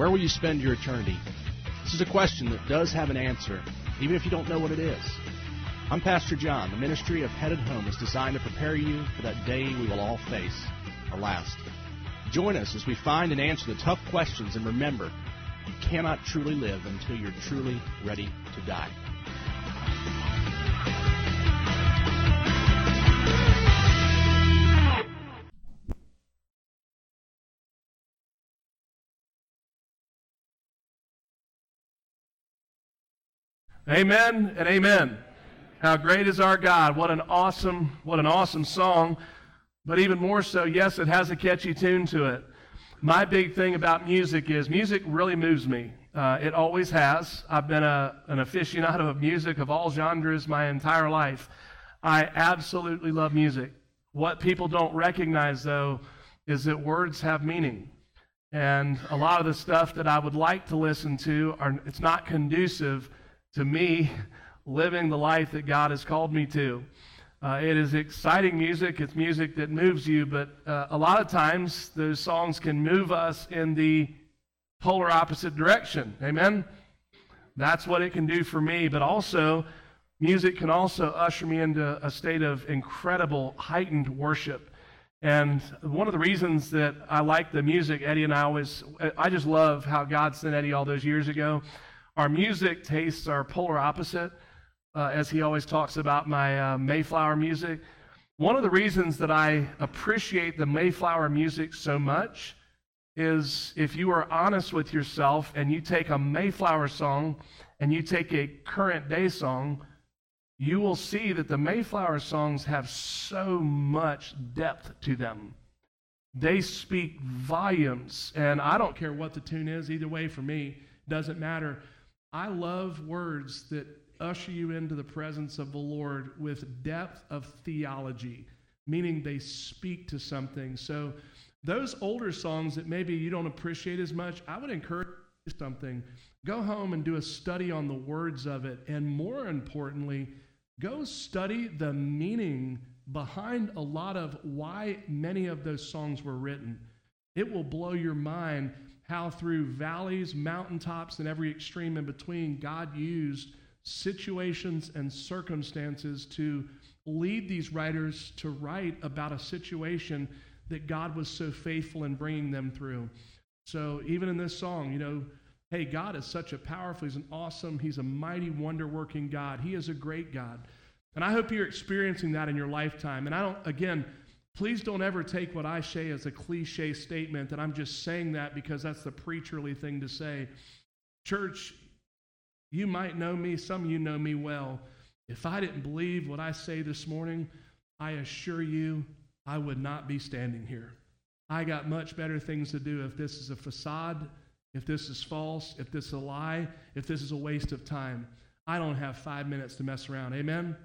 Where will you spend your eternity? This is a question that does have an answer, even if you don't know what it is. I'm Pastor John. The ministry of Headed Home is designed to prepare you for that day we will all face, last. Join us as we find and answer the tough questions, and remember, you cannot truly live until you're truly ready to die. Amen and amen. How great is our God. What an awesome, what an awesome song. But even more so, yes, it has a catchy tune to it. My big thing about music is music really moves me. Uh, it always has. I've been a, an aficionado of music of all genres my entire life. I absolutely love music. What people don't recognize, though, is that words have meaning. And a lot of the stuff that I would like to listen to, are, it's not conducive to me living the life that God has called me to. Uh, it is exciting music. It's music that moves you, but uh, a lot of times those songs can move us in the polar opposite direction. Amen? That's what it can do for me, but also, music can also usher me into a state of incredible, heightened worship. And one of the reasons that I like the music, Eddie and I always, I just love how God sent Eddie all those years ago. Our music tastes are polar opposite, uh, as he always talks about my uh, Mayflower music. One of the reasons that I appreciate the Mayflower music so much is if you are honest with yourself and you take a Mayflower song and you take a current day song, you will see that the Mayflower songs have so much depth to them. They speak volumes, and I don't care what the tune is, either way for me, doesn't matter. I love words that usher you into the presence of the Lord with depth of theology, meaning they speak to something. So, those older songs that maybe you don't appreciate as much, I would encourage something. Go home and do a study on the words of it. And more importantly, go study the meaning behind a lot of why many of those songs were written. It will blow your mind how through valleys, mountaintops, and every extreme in between, God used situations and circumstances to lead these writers to write about a situation that God was so faithful in bringing them through. So even in this song, you know, hey, God is such a powerful, He's an awesome, He's a mighty, wonder working God. He is a great God. And I hope you're experiencing that in your lifetime. And I don't, again, Please don't ever take what I say as a cliche statement that I'm just saying that because that's the preacherly thing to say. Church, you might know me, some of you know me well. If I didn't believe what I say this morning, I assure you I would not be standing here. I got much better things to do if this is a facade, if this is false, if this is a lie, if this is a waste of time. I don't have five minutes to mess around. Amen?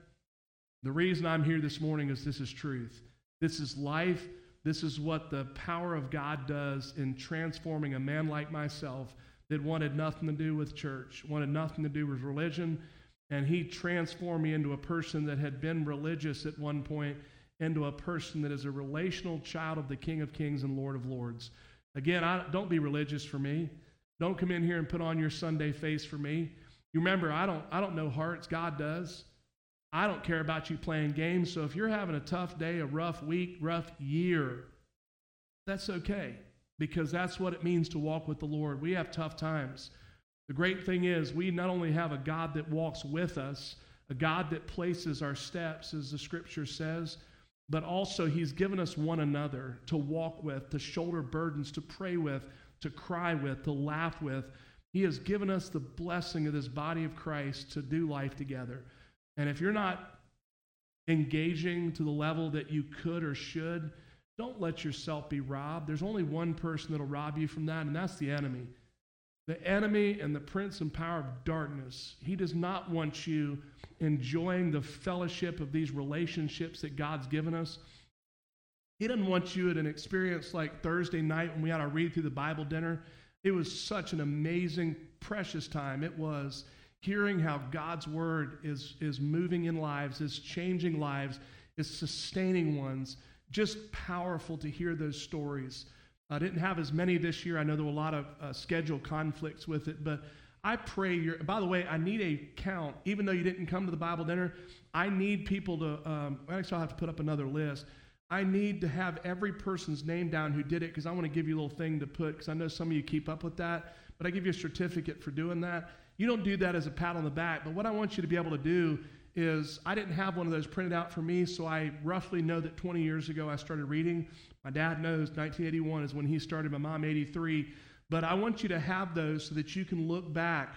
The reason I'm here this morning is this is truth. This is life. This is what the power of God does in transforming a man like myself that wanted nothing to do with church, wanted nothing to do with religion. And he transformed me into a person that had been religious at one point, into a person that is a relational child of the King of Kings and Lord of Lords. Again, I, don't be religious for me. Don't come in here and put on your Sunday face for me. You remember, I don't, I don't know hearts. God does. I don't care about you playing games. So if you're having a tough day, a rough week, rough year, that's okay because that's what it means to walk with the Lord. We have tough times. The great thing is, we not only have a God that walks with us, a God that places our steps, as the scripture says, but also He's given us one another to walk with, to shoulder burdens, to pray with, to cry with, to laugh with. He has given us the blessing of this body of Christ to do life together. And if you're not engaging to the level that you could or should, don't let yourself be robbed. There's only one person that'll rob you from that, and that's the enemy. The enemy and the prince and power of darkness. He does not want you enjoying the fellowship of these relationships that God's given us. He doesn't want you at an experience like Thursday night when we had our read through the Bible dinner. It was such an amazing, precious time. It was hearing how God's word is, is moving in lives, is changing lives, is sustaining ones. Just powerful to hear those stories. I didn't have as many this year. I know there were a lot of uh, schedule conflicts with it, but I pray you're, by the way, I need a count. Even though you didn't come to the Bible dinner, I need people to, um, actually, I'll have to put up another list. I need to have every person's name down who did it because I want to give you a little thing to put because I know some of you keep up with that, but I give you a certificate for doing that. You don't do that as a pat on the back, but what I want you to be able to do is I didn't have one of those printed out for me, so I roughly know that 20 years ago I started reading. My dad knows 1981 is when he started, my mom 83. But I want you to have those so that you can look back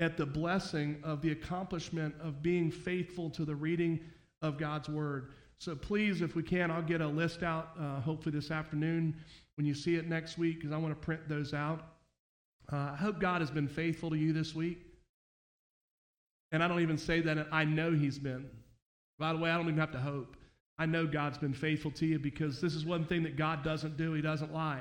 at the blessing of the accomplishment of being faithful to the reading of God's Word. So please, if we can, I'll get a list out uh, hopefully this afternoon when you see it next week because I want to print those out. Uh, I hope God has been faithful to you this week. And I don't even say that, I know He's been. By the way, I don't even have to hope. I know God's been faithful to you because this is one thing that God doesn't do. He doesn't lie.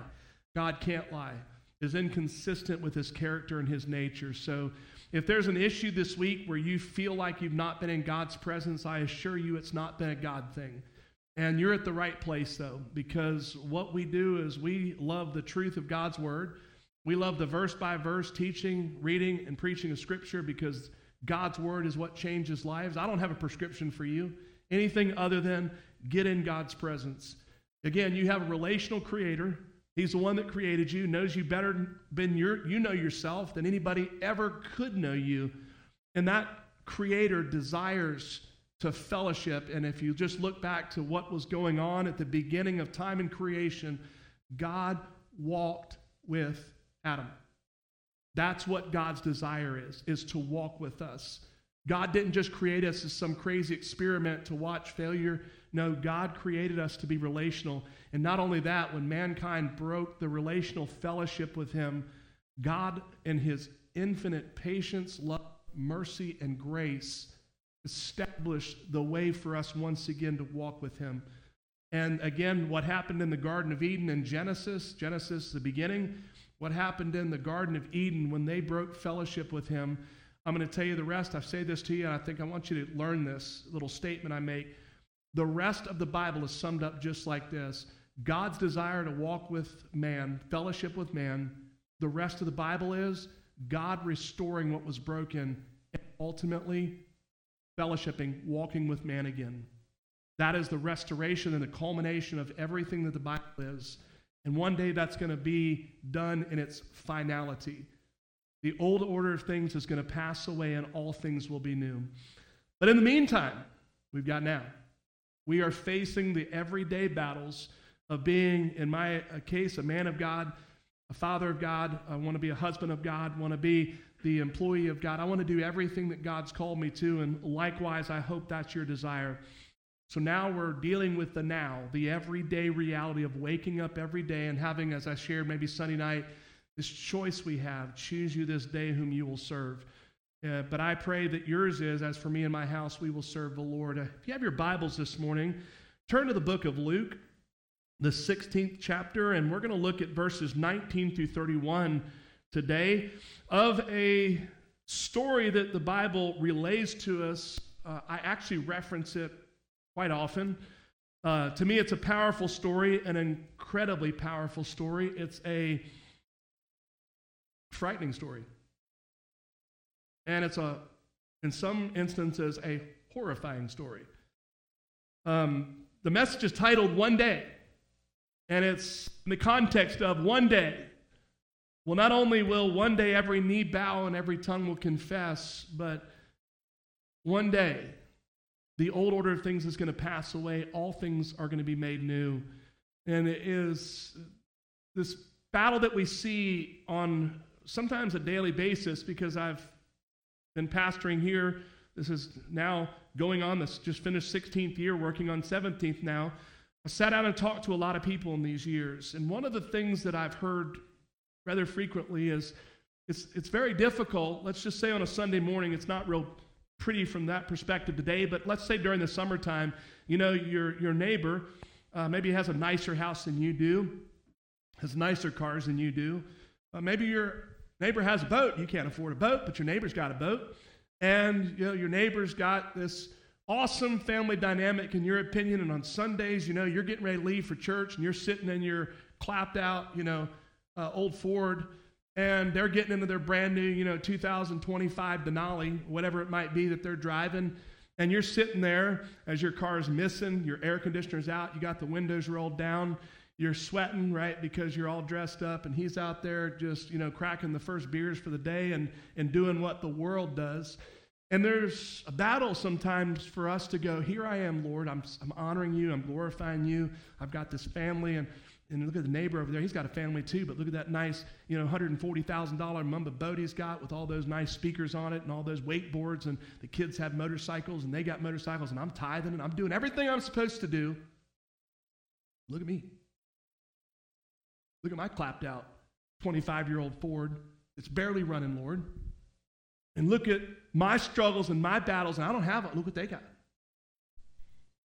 God can't lie. Is inconsistent with his character and his nature. So if there's an issue this week where you feel like you've not been in God's presence, I assure you it's not been a God thing. And you're at the right place, though, because what we do is we love the truth of God's word. We love the verse by verse teaching, reading, and preaching of Scripture because God's word is what changes lives. I don't have a prescription for you, anything other than get in God's presence. Again, you have a relational creator. He's the one that created you, knows you better than your, you know yourself than anybody ever could know you. And that creator desires to fellowship. And if you just look back to what was going on at the beginning of time and creation, God walked with Adam. That's what God's desire is, is to walk with us. God didn't just create us as some crazy experiment to watch failure. No, God created us to be relational. And not only that, when mankind broke the relational fellowship with Him, God, in His infinite patience, love, mercy, and grace, established the way for us once again to walk with Him. And again, what happened in the Garden of Eden in Genesis, Genesis, the beginning, what happened in the Garden of Eden when they broke fellowship with him. I'm going to tell you the rest. I've said this to you, and I think I want you to learn this little statement I make. The rest of the Bible is summed up just like this God's desire to walk with man, fellowship with man. The rest of the Bible is God restoring what was broken and ultimately fellowshipping, walking with man again. That is the restoration and the culmination of everything that the Bible is. And one day that's going to be done in its finality. The old order of things is going to pass away and all things will be new. But in the meantime, we've got now. We are facing the everyday battles of being, in my uh, case, a man of God, a father of God. I want to be a husband of God, I want to be the employee of God. I want to do everything that God's called me to. And likewise, I hope that's your desire. So now we're dealing with the now, the everyday reality of waking up every day and having, as I shared maybe Sunday night, this choice we have choose you this day whom you will serve. Uh, but I pray that yours is, as for me and my house, we will serve the Lord. Uh, if you have your Bibles this morning, turn to the book of Luke, the 16th chapter, and we're going to look at verses 19 through 31 today of a story that the Bible relays to us. Uh, I actually reference it quite often. Uh, to me, it's a powerful story, an incredibly powerful story. It's a frightening story. And it's a, in some instances, a horrifying story. Um, the message is titled One Day, and it's in the context of one day. Well, not only will one day every knee bow and every tongue will confess, but one day the old order of things is going to pass away. All things are going to be made new. And it is this battle that we see on sometimes a daily basis because I've been pastoring here. This is now going on this just finished 16th year, working on 17th now. I sat down and talked to a lot of people in these years. And one of the things that I've heard rather frequently is it's, it's very difficult. Let's just say on a Sunday morning, it's not real pretty from that perspective today, but let's say during the summertime, you know, your, your neighbor uh, maybe has a nicer house than you do, has nicer cars than you do. Uh, maybe your neighbor has a boat. You can't afford a boat, but your neighbor's got a boat. And, you know, your neighbor's got this awesome family dynamic, in your opinion. And on Sundays, you know, you're getting ready to leave for church and you're sitting in your clapped out, you know, uh, old Ford, and they're getting into their brand new, you know, 2025 Denali, whatever it might be that they're driving. And you're sitting there as your car's missing, your air conditioner's out, you got the windows rolled down, you're sweating, right, because you're all dressed up, and he's out there just, you know, cracking the first beers for the day and, and doing what the world does. And there's a battle sometimes for us to go, Here I am, Lord. I'm, I'm honoring you. I'm glorifying you. I've got this family. And, and look at the neighbor over there. He's got a family too. But look at that nice, you know, $140,000 Mamba boat he's got with all those nice speakers on it and all those wakeboards. And the kids have motorcycles and they got motorcycles. And I'm tithing and I'm doing everything I'm supposed to do. Look at me. Look at my clapped out 25 year old Ford. It's barely running, Lord and look at my struggles and my battles, and I don't have it. Look what they got.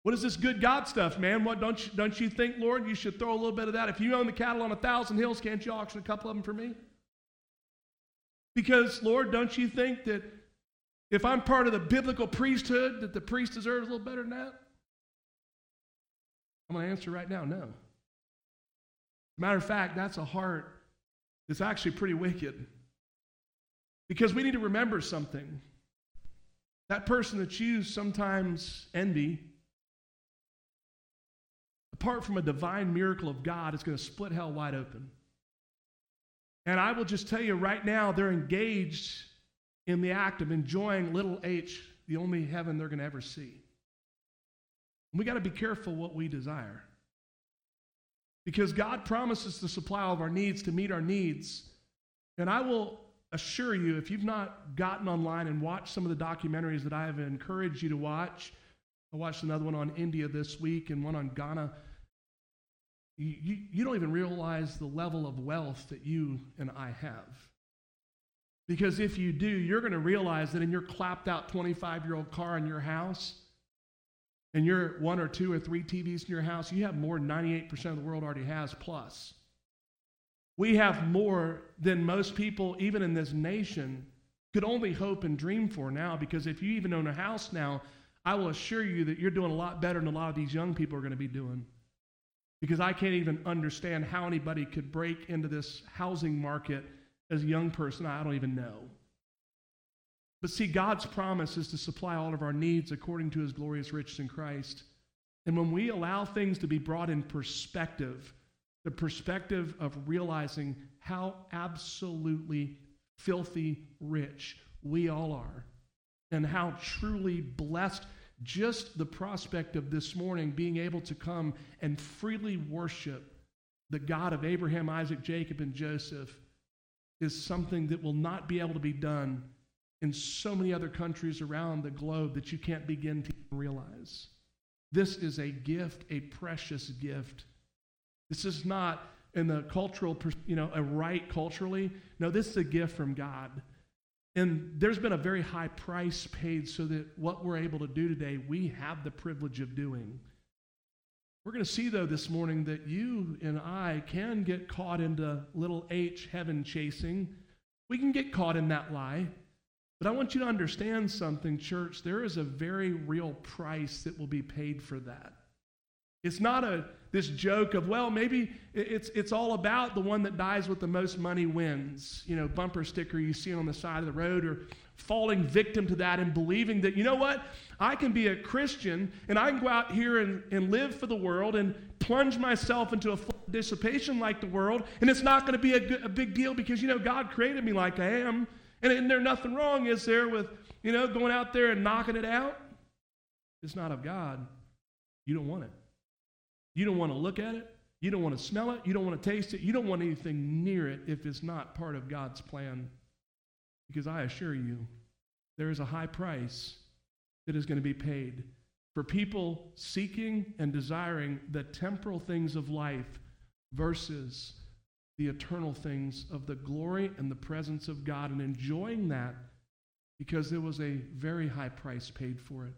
What is this good God stuff, man? What don't you, don't you think, Lord, you should throw a little bit of that? If you own the cattle on a thousand hills, can't you auction a couple of them for me? Because, Lord, don't you think that if I'm part of the biblical priesthood, that the priest deserves a little better than that? I'm going to answer right now no. Matter of fact, that's a heart that's actually pretty wicked. Because we need to remember something. That person that you sometimes envy, apart from a divine miracle of God, is going to split hell wide open. And I will just tell you right now, they're engaged in the act of enjoying little h, the only heaven they're going to ever see. we got to be careful what we desire. Because God promises to supply all of our needs, to meet our needs. And I will assure you, if you've not gotten online and watched some of the documentaries that I have encouraged you to watch, I watched another one on India this week and one on Ghana. You, you, don't even realize the level of wealth that you and I have. Because if you do, you're going to realize that in your clapped out 25 year old car in your house, and your one or two or three TVs in your house, you have more than 98% of the world already has plus. We have more than most people, even in this nation, could only hope and dream for now. Because if you even own a house now, I will assure you that you're doing a lot better than a lot of these young people are going to be doing. Because I can't even understand how anybody could break into this housing market as a young person. I don't even know. But see, God's promise is to supply all of our needs according to his glorious riches in Christ. And when we allow things to be brought in perspective, the perspective of realizing how absolutely filthy rich we all are and how truly blessed just the prospect of this morning being able to come and freely worship the God of Abraham, Isaac, Jacob, and Joseph is something that will not be able to be done in so many other countries around the globe that you can't begin to realize. This is a gift, a precious gift this is not in the cultural, you know, a right culturally. No, this is a gift from God. And there's been a very high price paid so that what we're able to do today, we have the privilege of doing. We're going to see, though, this morning that you and I can get caught into little h heaven chasing. We can get caught in that lie. But I want you to understand something, church. There is a very real price that will be paid for that. It's not a this joke of, well, maybe it's, it's all about the one that dies with the most money wins. You know, bumper sticker you see on the side of the road, or falling victim to that and believing that, you know what, I can be a Christian and I can go out here and, and live for the world and plunge myself into a full dissipation like the world, and it's not going to be a, a big deal because, you know, God created me like I am. And, and there's nothing wrong, is there, with, you know, going out there and knocking it out? It's not of God. You don't want it. You don't want to look at it. You don't want to smell it. You don't want to taste it. You don't want anything near it if it's not part of God's plan. Because I assure you, there is a high price that is going to be paid for people seeking and desiring the temporal things of life versus the eternal things of the glory and the presence of God and enjoying that because there was a very high price paid for it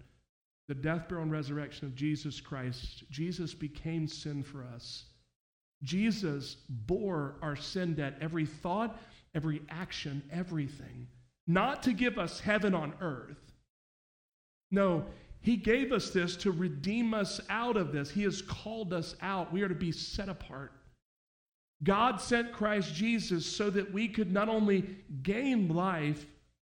the death, burial, and resurrection of Jesus Christ, Jesus became sin for us. Jesus bore our sin debt, every thought, every action, everything. Not to give us heaven on earth. No, he gave us this to redeem us out of this. He has called us out. We are to be set apart. God sent Christ Jesus so that we could not only gain life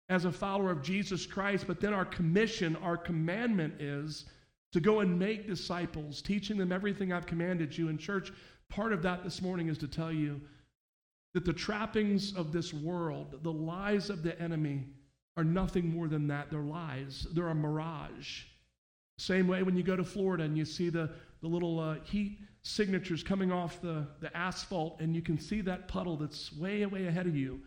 as a follower of Jesus Christ, but then our commission, our commandment is to go and make disciples, teaching them everything I've commanded you. In church, part of that this morning is to tell you that the trappings of this world, the lies of the enemy, are nothing more than that. They're lies, they're a mirage. Same way when you go to Florida and you see the, the little uh, heat signatures coming off the, the asphalt, and you can see that puddle that's way, way ahead of you.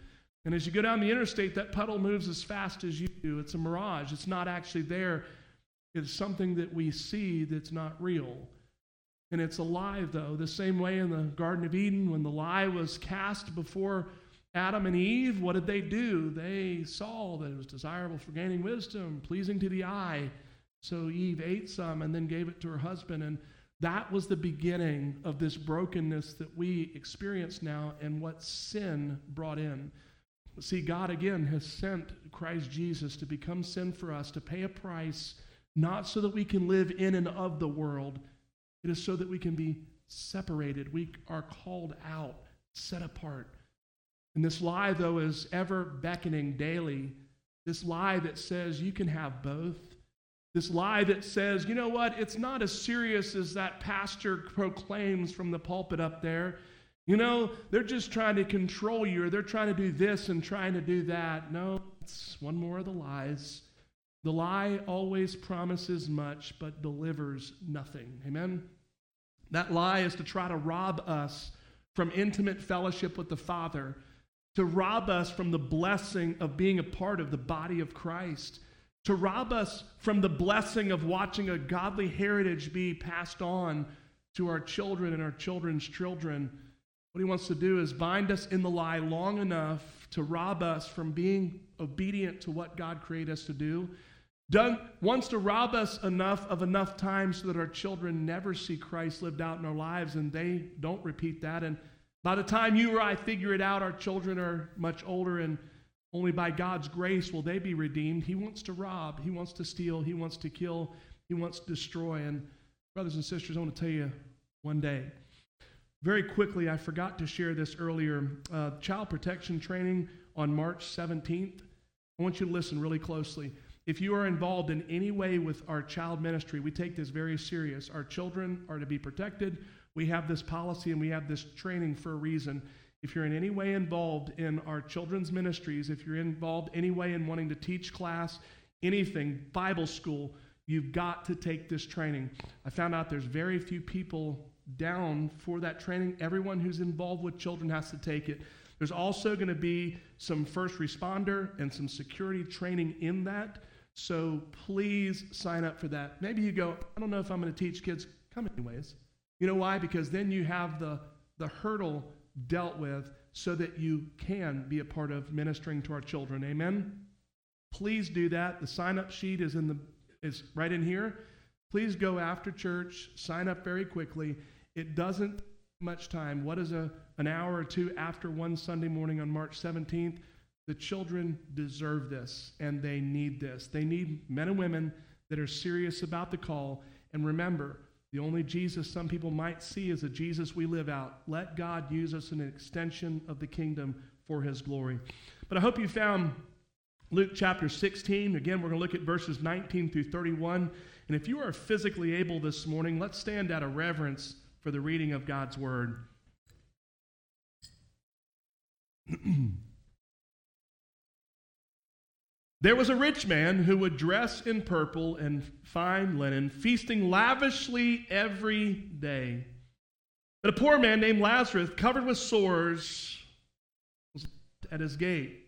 And as you go down the interstate, that puddle moves as fast as you do. It's a mirage, it's not actually there. It's something that we see that's not real. And it's alive, though, the same way in the Garden of Eden when the lie was cast before Adam and Eve. What did they do? They saw that it was desirable for gaining wisdom, pleasing to the eye. So Eve ate some and then gave it to her husband. And that was the beginning of this brokenness that we experience now and what sin brought in. See, God again has sent Christ Jesus to become sin for us, to pay a price, not so that we can live in and of the world. It is so that we can be separated. We are called out, set apart. And this lie, though, is ever beckoning daily. This lie that says you can have both. This lie that says, you know what, it's not as serious as that pastor proclaims from the pulpit up there. You know, they're just trying to control you, or they're trying to do this and trying to do that. No, it's one more of the lies. The lie always promises much, but delivers nothing. Amen? That lie is to try to rob us from intimate fellowship with the Father, to rob us from the blessing of being a part of the body of Christ to rob us from the blessing of watching a godly heritage be passed on to our children and our children's children. What he wants to do is bind us in the lie long enough to rob us from being obedient to what God created us to do. Wants to rob us enough of enough time so that our children never see Christ lived out in our lives and they don't repeat that. And by the time you or I figure it out, our children are much older and only by God's grace will they be redeemed. He wants to rob, He wants to steal, He wants to kill, He wants to destroy. And, brothers and sisters, I want to tell you one day. Very quickly, I forgot to share this earlier. Uh, child protection training on March 17th. I want you to listen really closely. If you are involved in any way with our child ministry, we take this very serious. Our children are to be protected. We have this policy and we have this training for a reason if you're in any way involved in our children's ministries, if you're involved any way in wanting to teach class, anything, Bible school, you've got to take this training. I found out there's very few people down for that training. Everyone who's involved with children has to take it. There's also going to be some first responder and some security training in that. So please sign up for that. Maybe you go, I don't know if I'm going to teach kids. Come anyways. You know why? Because then you have the, the hurdle dealt with so that you can be a part of ministering to our children. Amen? Please do that. The sign up sheet is, in the, is right in here. Please go after church, sign up very quickly. It doesn't much time. What is a, an hour or two after one Sunday morning on March 17th? The children deserve this and they need this. They need men and women that are serious about the call. And remember, the only Jesus some people might see is a Jesus we live out. Let God use us in an extension of the kingdom for his glory. But I hope you found Luke chapter 16. Again, we're going to look at verses 19 through 31. And if you are physically able this morning, let's stand out of reverence for the reading of God's word. There was a rich man who would dress in purple and fine linen, feasting lavishly every day. But a poor man named Lazarus, covered with sores, was at his gate.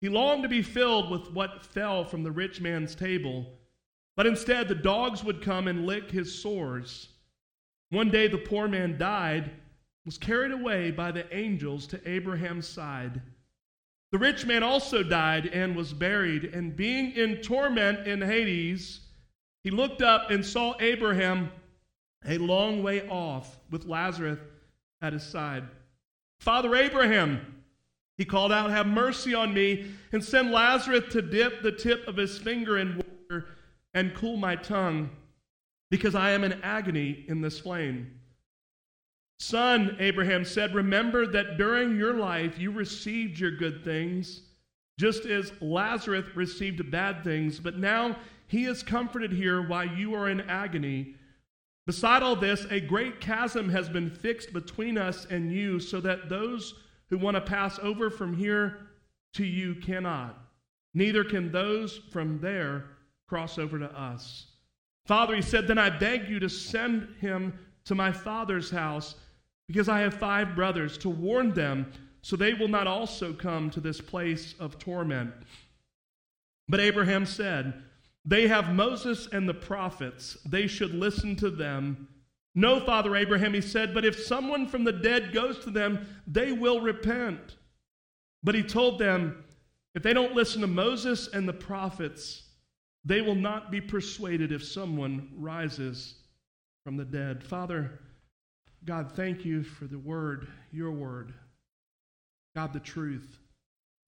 He longed to be filled with what fell from the rich man's table, but instead the dogs would come and lick his sores. One day the poor man died, was carried away by the angels to Abraham's side. The rich man also died and was buried, and being in torment in Hades, he looked up and saw Abraham a long way off with Lazarus at his side. Father Abraham, he called out, Have mercy on me and send Lazarus to dip the tip of his finger in water and cool my tongue, because I am in agony in this flame. Son, Abraham said, remember that during your life you received your good things, just as Lazarus received bad things, but now he is comforted here while you are in agony. Beside all this, a great chasm has been fixed between us and you, so that those who want to pass over from here to you cannot. Neither can those from there cross over to us. Father, he said, Then I beg you to send him to my father's house because I have five brothers, to warn them so they will not also come to this place of torment. But Abraham said, They have Moses and the prophets. They should listen to them. No, Father Abraham, he said, but if someone from the dead goes to them, they will repent. But he told them, If they don't listen to Moses and the prophets, they will not be persuaded if someone rises from the dead. Father, God, thank you for the word, your word. God, the truth,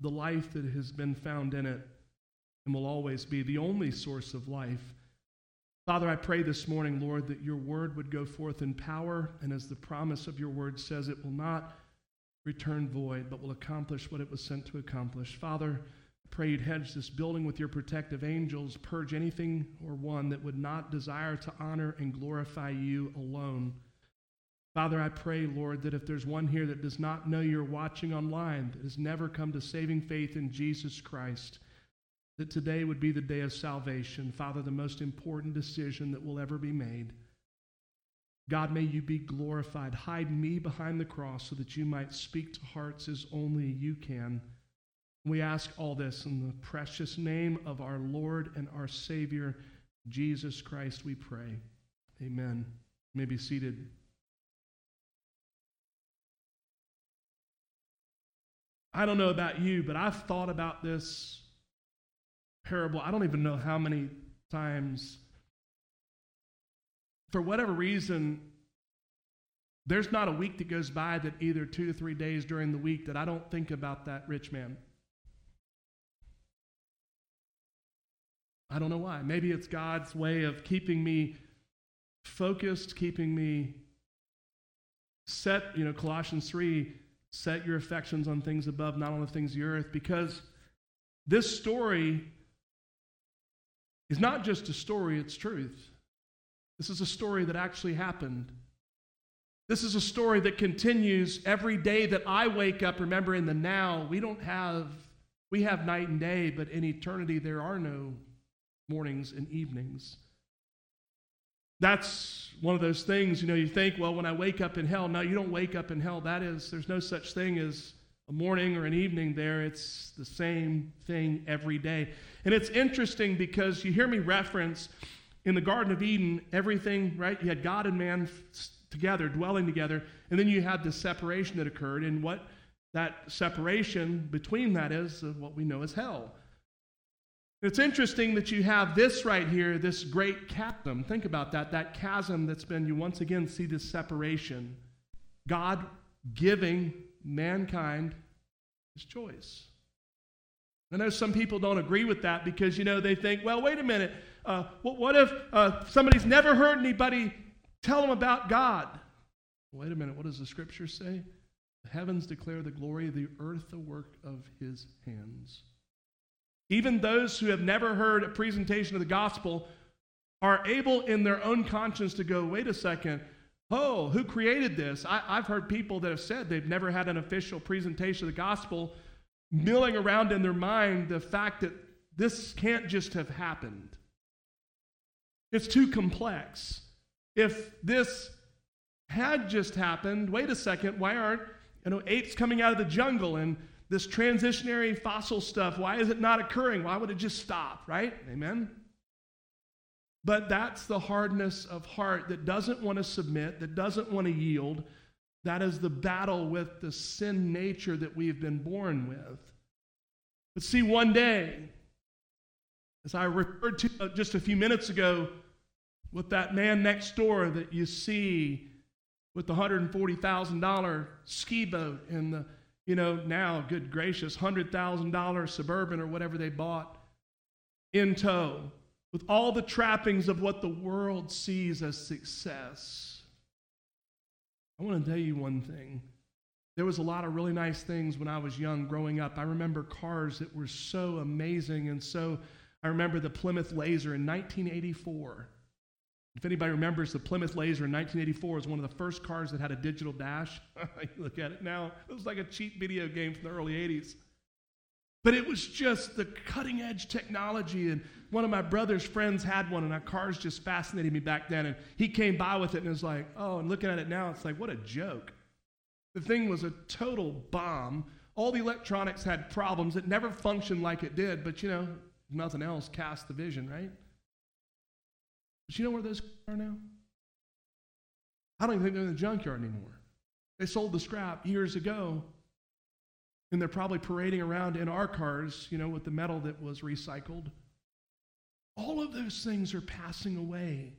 the life that has been found in it and will always be the only source of life. Father, I pray this morning, Lord, that your word would go forth in power, and as the promise of your word says, it will not return void, but will accomplish what it was sent to accomplish. Father, pray you'd hedge this building with your protective angels, purge anything or one that would not desire to honor and glorify you alone. Father, I pray, Lord, that if there's one here that does not know you're watching online, that has never come to saving faith in Jesus Christ, that today would be the day of salvation. Father, the most important decision that will ever be made. God, may you be glorified. Hide me behind the cross so that you might speak to hearts as only you can. We ask all this in the precious name of our Lord and our Savior, Jesus Christ, we pray. Amen. You may be seated. I don't know about you, but I've thought about this parable. I don't even know how many times. For whatever reason, there's not a week that goes by that either two or three days during the week that I don't think about that rich man. I don't know why. Maybe it's God's way of keeping me focused, keeping me set. You know, Colossians 3 set your affections on things above, not on the things of the earth, because this story is not just a story, it's truth. This is a story that actually happened. This is a story that continues every day that I wake up. Remember, in the now, we don't have, we have night and day, but in eternity, there are no mornings and evenings. That's one of those things, you know, you think, well, when I wake up in hell, no, you don't wake up in hell. That is, there's no such thing as a morning or an evening there. It's the same thing every day. And it's interesting because you hear me reference in the Garden of Eden, everything, right? You had God and man together, dwelling together, and then you had the separation that occurred. And what that separation between that is what we know as hell. It's interesting that you have this right here, this great chasm. Think about that, that chasm that's been, you once again see this separation. God giving mankind his choice. I know some people don't agree with that because, you know, they think, well, wait a minute. Uh, what, what, if uh, somebody's never heard anybody tell them about God? Wait a minute. What does the scripture say? The heavens declare the glory of the earth, the work of his hands. Even those who have never heard a presentation of the gospel are able in their own conscience to go, wait a second, oh, who created this? I, have heard people that have said they've never had an official presentation of the gospel, milling around in their mind the fact that this can't just have happened. It's too complex. If this had just happened, wait a second, why aren't you know apes coming out of the jungle and this transitionary fossil stuff, why is it not occurring? Why would it just stop, right? Amen? But that's the hardness of heart that doesn't want to submit, that doesn't want to yield. That is the battle with the sin nature that we've been born with. But see, one day, as I referred to uh, just a few minutes ago, with that man next door that you see with the $140,000 ski boat and the you know, now, good gracious, $100,000 Suburban or whatever they bought in tow with all the trappings of what the world sees as success. I want to tell you one thing. There was a lot of really nice things when I was young growing up. I remember cars that were so amazing and so I remember the Plymouth Laser in 1984. If anybody remembers, the Plymouth Laser in 1984 was one of the first cars that had a digital dash. you look at it now, it was like a cheap video game from the early 80s. But it was just the cutting edge technology. And one of my brother's friends had one, and our cars just fascinated me back then. And he came by with it and was like, oh, and looking at it now, it's like, what a joke. The thing was a total bomb. All the electronics had problems. It never functioned like it did, but you know, nothing else, cast the vision, right? But you know where those are now? I don't even think they're in the junkyard anymore. They sold the scrap years ago, and they're probably parading around in our cars, you know, with the metal that was recycled. All of those things are passing away.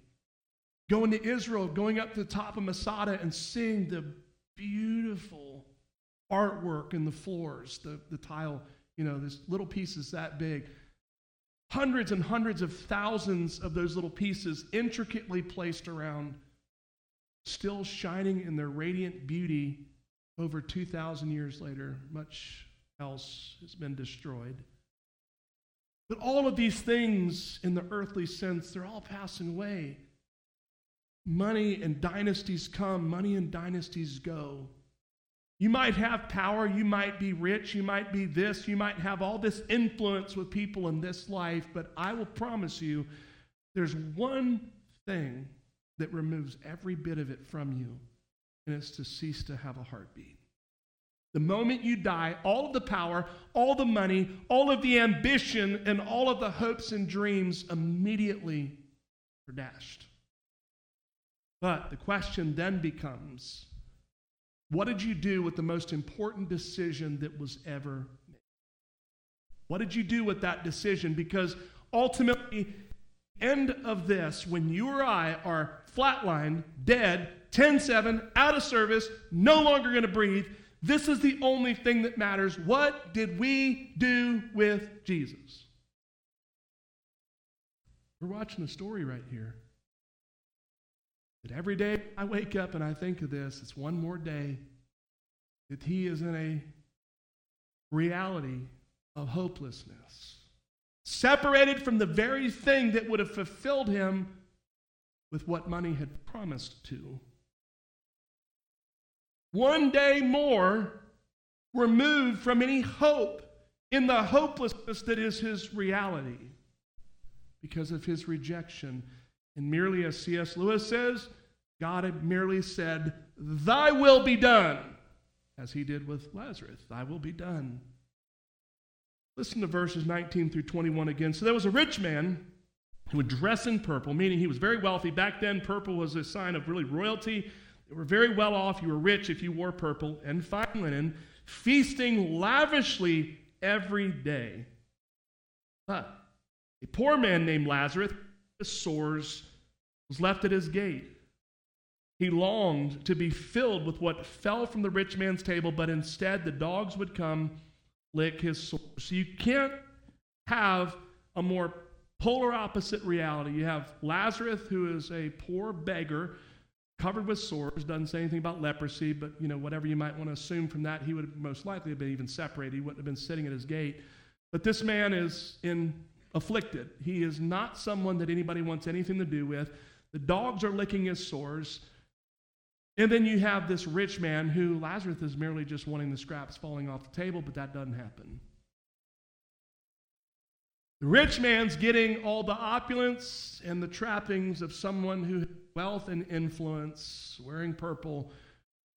Going to Israel, going up to the top of Masada and seeing the beautiful artwork in the floors, the, the tile, you know, this little pieces that big. Hundreds and hundreds of thousands of those little pieces intricately placed around, still shining in their radiant beauty over 2,000 years later. Much else has been destroyed. But all of these things in the earthly sense, they're all passing away. Money and dynasties come, money and dynasties go. You might have power, you might be rich, you might be this, you might have all this influence with people in this life, but I will promise you there's one thing that removes every bit of it from you, and it's to cease to have a heartbeat. The moment you die, all of the power, all the money, all of the ambition, and all of the hopes and dreams immediately are dashed. But the question then becomes what did you do with the most important decision that was ever made? What did you do with that decision? Because ultimately, end of this, when you or I are flatlined, dead, 10 7, out of service, no longer going to breathe, this is the only thing that matters. What did we do with Jesus? We're watching a story right here. That every day I wake up and I think of this, it's one more day that he is in a reality of hopelessness, separated from the very thing that would have fulfilled him with what money had promised to. One day more removed from any hope in the hopelessness that is his reality because of his rejection and merely as C.S. Lewis says, God had merely said, Thy will be done, as he did with Lazarus. Thy will be done. Listen to verses 19 through 21 again. So there was a rich man who would dress in purple, meaning he was very wealthy. Back then, purple was a sign of really royalty. They were very well off. You were rich if you wore purple and fine linen, feasting lavishly every day. But a poor man named Lazarus sores was left at his gate. He longed to be filled with what fell from the rich man's table, but instead the dogs would come lick his sores. So you can't have a more polar opposite reality. You have Lazarus, who is a poor beggar, covered with sores, doesn't say anything about leprosy, but you know, whatever you might want to assume from that, he would most likely have been even separated. He wouldn't have been sitting at his gate. But this man is in afflicted. He is not someone that anybody wants anything to do with. The dogs are licking his sores. And then you have this rich man who Lazarus is merely just wanting the scraps falling off the table, but that doesn't happen. The rich man's getting all the opulence and the trappings of someone who has wealth and influence, wearing purple.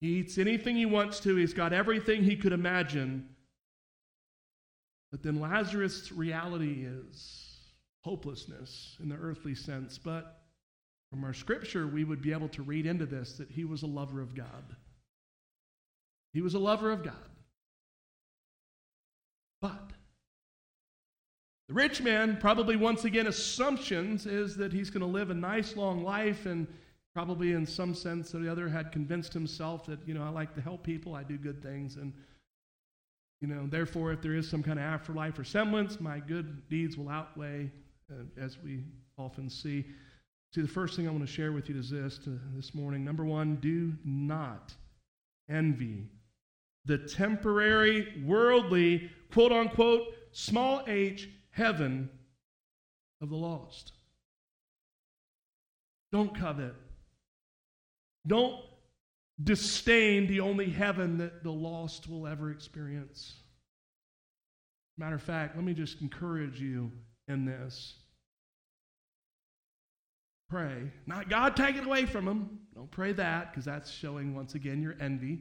He eats anything he wants to, he's got everything he could imagine. But then Lazarus' reality is hopelessness in the earthly sense. But from our scripture, we would be able to read into this that he was a lover of God. He was a lover of God. But the rich man, probably once again, assumptions is that he's going to live a nice long life and probably in some sense or the other had convinced himself that, you know, I like to help people, I do good things, and you know, therefore, if there is some kind of afterlife or semblance, my good deeds will outweigh, uh, as we often see. See, the first thing I want to share with you is this to, this morning. Number one, do not envy the temporary, worldly, quote unquote, small h heaven of the lost. Don't covet. Don't disdain the only heaven that the lost will ever experience. Matter of fact, let me just encourage you in this. Pray. Not God take it away from them. Don't pray that because that's showing once again your envy.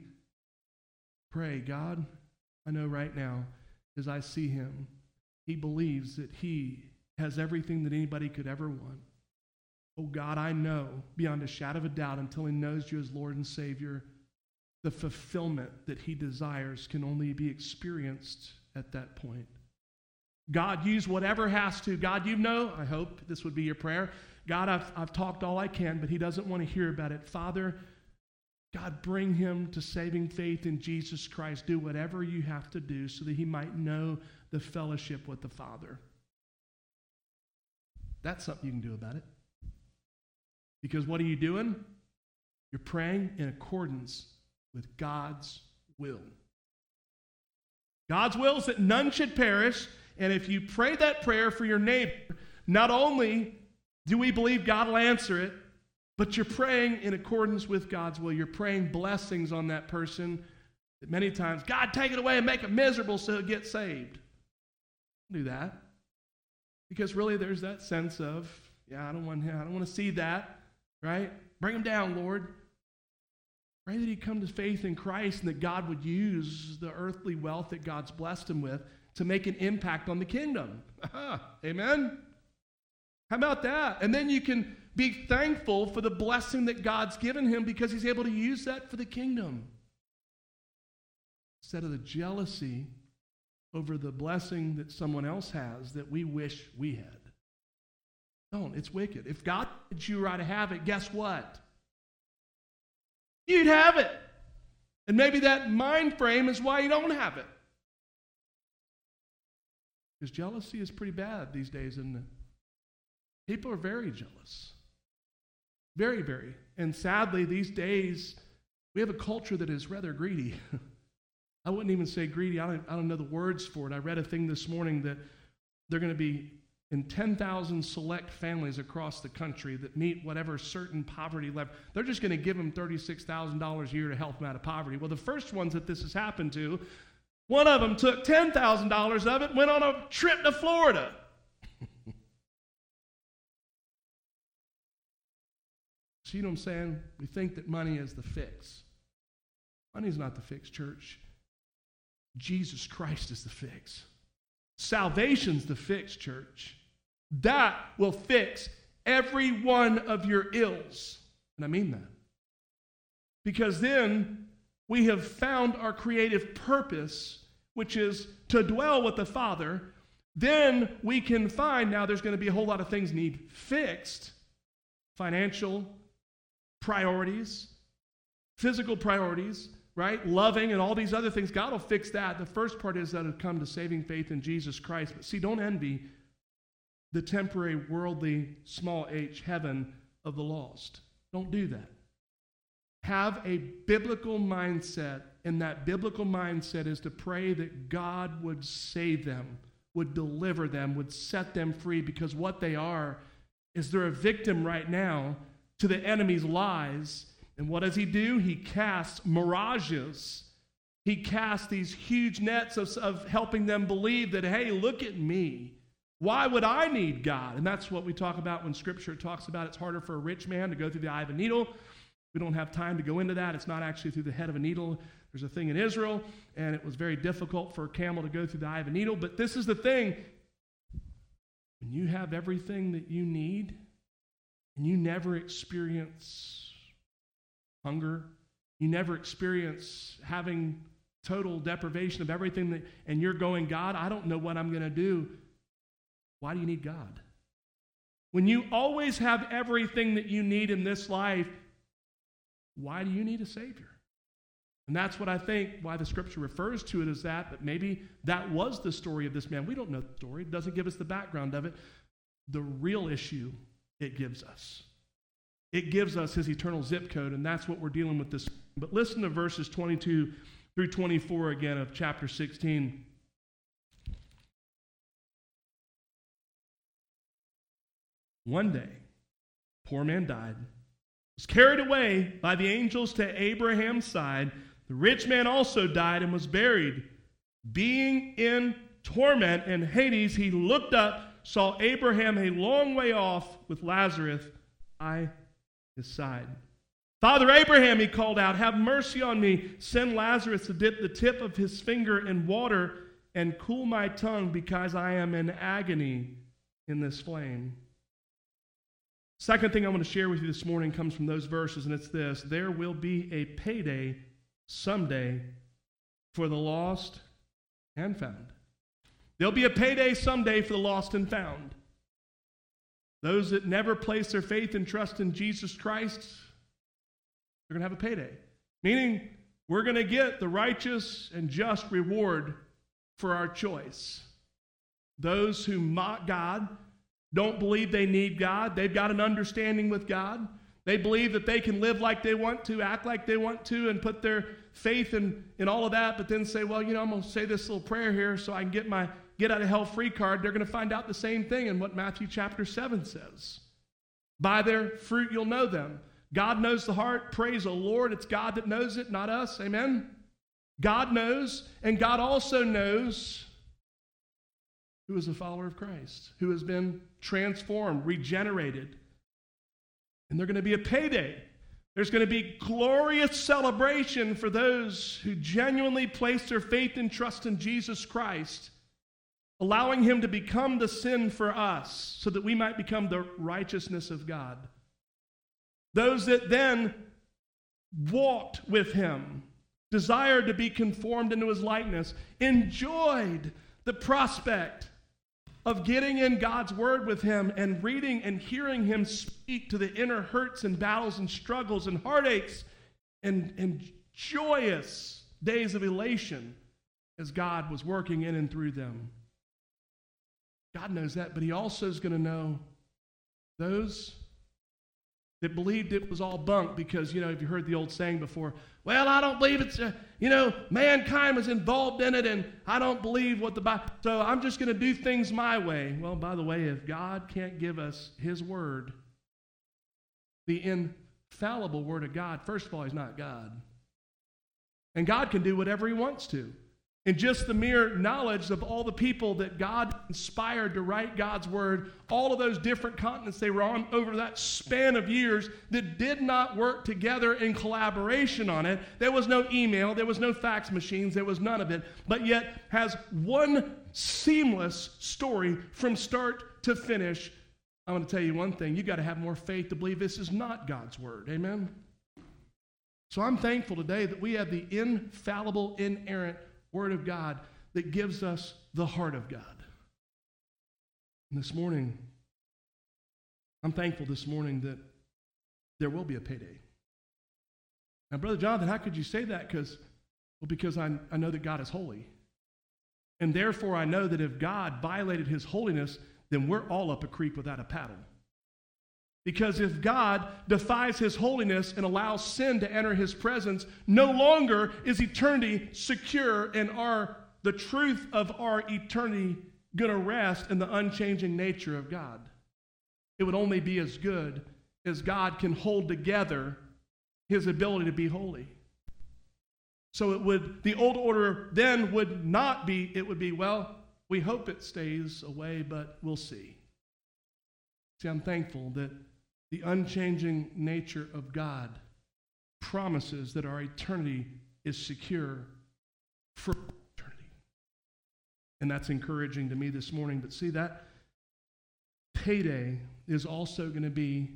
Pray, God, I know right now as I see him, he believes that he has everything that anybody could ever want. Oh God, I know beyond a shadow of a doubt until he knows you as Lord and Savior, the fulfillment that he desires can only be experienced at that point. God, use whatever has to. God, you know, I hope this would be your prayer. God, I've, I've talked all I can, but he doesn't want to hear about it. Father, God, bring him to saving faith in Jesus Christ. Do whatever you have to do so that he might know the fellowship with the Father. That's something you can do about it. Because what are you doing? You're praying in accordance with God's will. God's will is that none should perish. And if you pray that prayer for your neighbor, not only do we believe God will answer it, but you're praying in accordance with God's will. You're praying blessings on that person. That many times, God, take it away and make it miserable so it gets saved. Do that. Because really, there's that sense of, yeah, I don't want, I don't want to see that, right? Bring him down, Lord. Pray that he'd come to faith in Christ and that God would use the earthly wealth that God's blessed him with to make an impact on the kingdom. Amen? How about that? And then you can be thankful for the blessing that God's given him because he's able to use that for the kingdom. Instead of the jealousy over the blessing that someone else has that we wish we had. Don't. It's wicked. If God wanted you right to have it, guess what? You'd have it. And maybe that mind frame is why you don't have it. Because jealousy is pretty bad these days, it? People are very jealous. Very, very. And sadly, these days, we have a culture that is rather greedy. I wouldn't even say greedy. I don't, I don't know the words for it. I read a thing this morning that they're going to be in 10,000 select families across the country that meet whatever certain poverty level. They're just going to give them $36,000 a year to help them out of poverty. Well, the first ones that this has happened to, one of them took $10,000 of it, went on a trip to Florida. See what I'm saying? We think that money is the fix. Money's not the fix, church. Jesus Christ is the fix. Salvation's the fix, church. That will fix every one of your ills. And I mean that. Because then we have found our creative purpose, which is to dwell with the Father. Then we can find now there's going to be a whole lot of things need fixed financial, priorities, physical priorities, right? Loving and all these other things. God will fix that. The first part is that it'll come to saving faith in Jesus Christ. But see, don't envy the temporary, worldly, small h heaven of the lost. Don't do that. Have a biblical mindset, and that biblical mindset is to pray that God would save them, would deliver them, would set them free, because what they are is they're a victim right now to the enemy's lies. And what does he do? He casts mirages. He casts these huge nets of, of helping them believe that, hey, look at me. Why would I need God? And that's what we talk about when Scripture talks about it's harder for a rich man to go through the eye of a needle. We don't have time to go into that. It's not actually through the head of a needle. There's a thing in Israel, and it was very difficult for a camel to go through the eye of a needle. But this is the thing when you have everything that you need, and you never experience hunger, you never experience having total deprivation of everything, that, and you're going, God, I don't know what I'm going to do. Why do you need God? When you always have everything that you need in this life, why do you need a Savior? And that's what I think why the scripture refers to it as that, but maybe that was the story of this man. We don't know the story, it doesn't give us the background of it. The real issue it gives us it gives us his eternal zip code, and that's what we're dealing with this. But listen to verses 22 through 24 again of chapter 16. One day, poor man died, was carried away by the angels to Abraham's side. The rich man also died and was buried. Being in torment in Hades, he looked up, saw Abraham a long way off with Lazarus by his side. Father Abraham, he called out, have mercy on me. Send Lazarus to dip the tip of his finger in water and cool my tongue because I am in agony in this flame. Second thing I want to share with you this morning comes from those verses, and it's this there will be a payday someday for the lost and found. There'll be a payday someday for the lost and found. Those that never place their faith and trust in Jesus Christ, they're going to have a payday. Meaning, we're going to get the righteous and just reward for our choice. Those who mock God, don't believe they need God. They've got an understanding with God. They believe that they can live like they want to, act like they want to, and put their faith in, in all of that, but then say, well, you know, I'm going to say this little prayer here so I can get my get out of hell free card. They're going to find out the same thing in what Matthew chapter 7 says. By their fruit you'll know them. God knows the heart. Praise the Lord. It's God that knows it, not us. Amen. God knows, and God also knows who is a follower of Christ, who has been transformed, regenerated. And they're going to be a payday. There's going to be glorious celebration for those who genuinely place their faith and trust in Jesus Christ, allowing him to become the sin for us so that we might become the righteousness of God. Those that then walked with him, desired to be conformed into his likeness, enjoyed the prospect of getting in God's word with him and reading and hearing him speak to the inner hurts and battles and struggles and heartaches and, and joyous days of elation as God was working in and through them. God knows that, but he also is going to know those that believed it was all bunk because, you know, if you heard the old saying before, well, I don't believe it's, uh, you know, mankind was involved in it and I don't believe what the Bible, so I'm just going to do things my way. Well, by the way, if God can't give us His word, the infallible word of God, first of all, He's not God. And God can do whatever He wants to. And just the mere knowledge of all the people that God inspired to write God's word, all of those different continents they were on over that span of years that did not work together in collaboration on it. There was no email, there was no fax machines, there was none of it, but yet has one seamless story from start to finish. I want to tell you one thing you got to have more faith to believe this is not God's word. Amen? So I'm thankful today that we have the infallible, inerrant Word of God that gives us the heart of God. And this morning, I'm thankful this morning that there will be a payday. Now, Brother Jonathan, how could you say that? Because, well, because I, I know that God is holy. And therefore, I know that if God violated his holiness, then we're all up a creek without a paddle. Because if God defies his holiness and allows sin to enter his presence, no longer is eternity secure and our the truth of our eternity going to rest in the unchanging nature of God. It would only be as good as God can hold together his ability to be holy. So it would the old order then would not be it would be well, we hope it stays away, but we'll see. See, I'm thankful that the unchanging nature of God promises that our eternity is secure for eternity. And that's encouraging to me this morning. But see, that payday is also going to be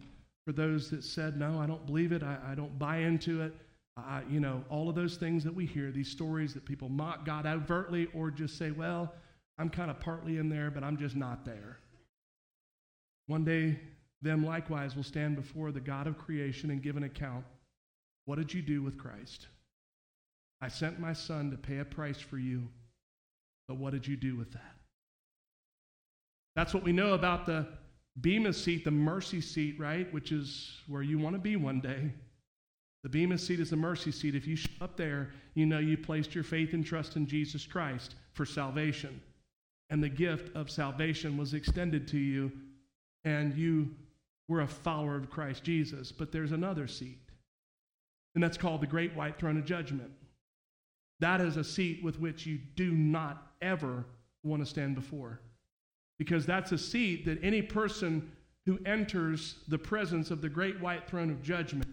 for those that said, No, I don't believe it, I, I don't buy into it. You know, all of those things that we hear, these stories that people mock God overtly or just say, Well, I'm kind of partly in there, but I'm just not there. One day, them likewise will stand before the God of creation and give an account. What did you do with Christ? I sent my son to pay a price for you, but what did you do with that? That's what we know about the, Bema seat, the mercy seat, right, which is where you want to be one day. The Bema seat is the mercy seat. If you show up there, you know you placed your faith and trust in Jesus Christ for salvation. And the gift of salvation was extended to you, and you were a follower of Christ Jesus. But there's another seat, and that's called the Great White Throne of Judgment. That is a seat with which you do not ever want to stand before. Because that's a seat that any person who enters the presence of the great white throne of judgment,